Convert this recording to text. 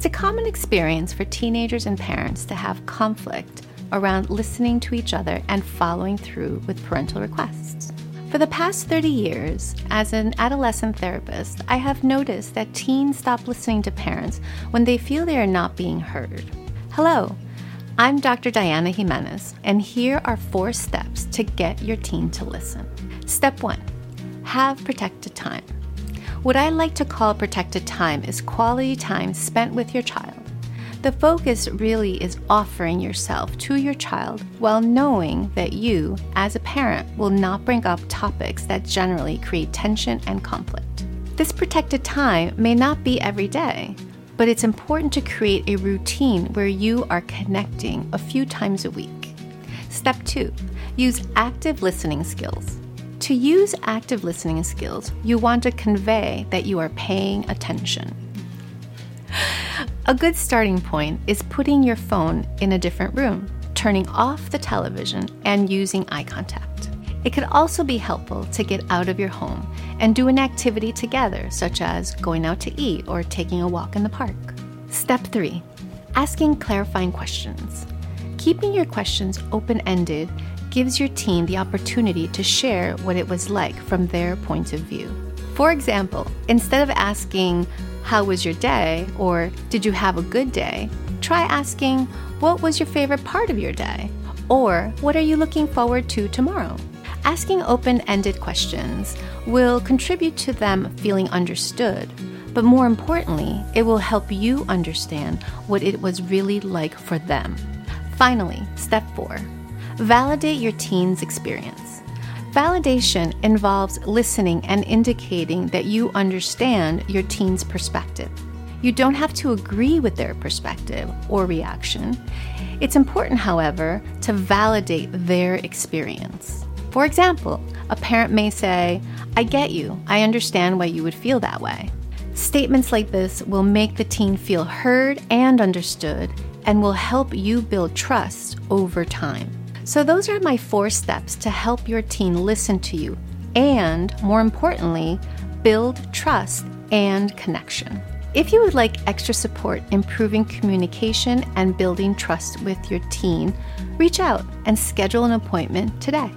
It's a common experience for teenagers and parents to have conflict around listening to each other and following through with parental requests. For the past 30 years, as an adolescent therapist, I have noticed that teens stop listening to parents when they feel they are not being heard. Hello, I'm Dr. Dayana Jiménez, and here are four steps to get your teen to listen. Step one have protected time. What I like to call protected time is quality time spent with your child. The focus really is offering yourself to your child while knowing that you, as a parent, will not bring up topics that generally create tension and conflict. This protected time may not be every day, but it's important to create a routine where you are connecting a few times a week. Step two, use active listening skills. To use active listening skills, you want to convey that you are paying attention. A good starting point is putting your phone in a different room, turning off the television, and using eye contact. It could also be helpful to get out of your home and do an activity together, such as going out to eat or taking a walk in the park. Step 3 Asking clarifying questions. Keeping your questions open ended gives your teen the opportunity to share what it was like from their point of view. For example, instead of asking, how was your day? Or Did you have a good day? Try asking, What was your favorite part of your day? Or What are you looking forward to tomorrow? Asking open ended questions will contribute to them feeling understood, but more importantly, it will help you understand what it was really like for them. Finally, step four validate your teen's experience. Validation involves listening and indicating that you understand your teen's perspective. You don't have to agree with their perspective or reaction. It's important, however, to validate their experience. For example, a parent may say, I get you, I understand why you would feel that way. Statements like this will make the teen feel heard and understood and will help you build trust over time. So, those are my four steps to help your teen listen to you and, more importantly, build trust and connection. If you would like extra support improving communication and building trust with your teen, reach out and schedule an appointment today.